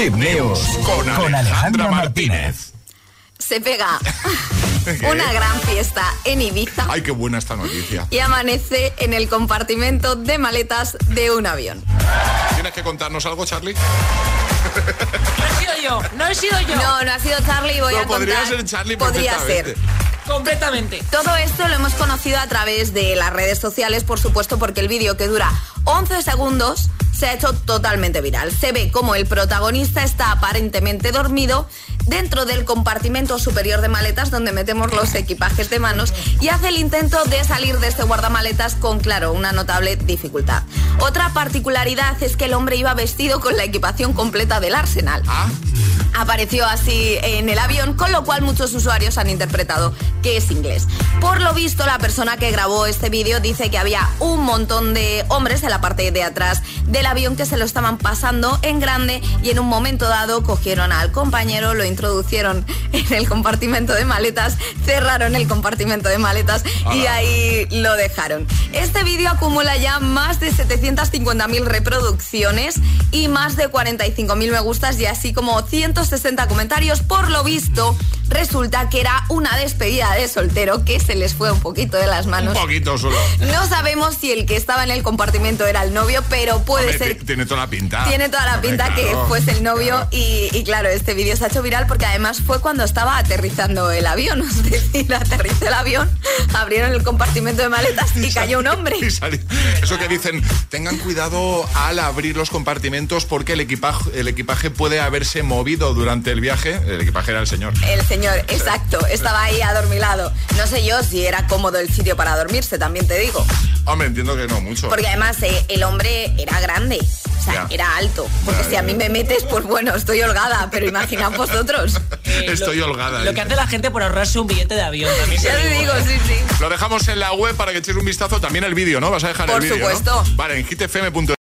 Hit News con, Alejandra Martínez. Se pega una gran fiesta en Ibiza. Ay, qué buena esta noticia. Y amanece en el compartimento de maletas de un avión. ¿Tienes que contarnos algo, Charlie? No he sido yo, no he sido yo. No, no ha sido Charlie, voy No, a contar. podría ser Charlie Podría ser. Completamente. Todo esto lo hemos conocido a través de las redes sociales, por supuesto, porque el vídeo que dura 11 segundos se ha hecho totalmente viral. Se ve como el protagonista está aparentemente dormido dentro del compartimento superior de maletas donde metemos los equipajes de manos y hace el intento de salir de este guardamaletas con, claro, una notable dificultad. Otra particularidad es que el hombre iba vestido con la equipación completa del arsenal. Ah, Apareció así en el avión, con lo cual muchos usuarios han interpretado que es inglés. Por lo visto, la persona que grabó este vídeo dice que había un montón de hombres en la parte de atrás del avión que se lo estaban pasando en grande y en un momento dado cogieron al compañero, lo introducieron en el compartimento de maletas, cerraron el compartimento de maletas y ahí lo dejaron. Este vídeo acumula ya más de 750.000 reproducciones y más de 45.000 me gustas y así como 160 comentarios. Por lo visto, resulta que era una despedida de soltero que se les fue un poquito de las un manos. poquito solo. No sabemos si el que estaba en el compartimento era el novio, pero puede ser ti- Tiene toda la pinta. tiene toda la pinta que claro, fuese el novio claro. y, y claro, este vídeo se ha hecho viral porque además fue cuando estaba aterrizando el avión. Es decir, aterrizó el avión, abrieron el compartimento de maletas y cayó un hombre. Y Eso que dicen, tengan cuidado al abrir los compartimentos porque el equipaje, el equipaje puede haberse movido durante el viaje. El equipaje era el señor. El señor, exacto, estaba ahí adormilado. No sé yo si era cómodo el sitio para dormirse, también te digo. Hombre, entiendo que no mucho. Porque además eh, el hombre era grande, o sea, Ya. era alto. Porque Ya, si a mí ya. me metes, pues bueno, estoy holgada, pero imaginad vosotros. Eh, Estoy lo- holgada. Lo que hace la gente por ahorrarse un billete de avión también. Ya te digo, sí, sí. Lo dejamos en la web para que echéis un vistazo. También el vídeo, ¿no? Vas a dejar Por el vídeo. ¿no? supuesto. Vale, en hitfm.es.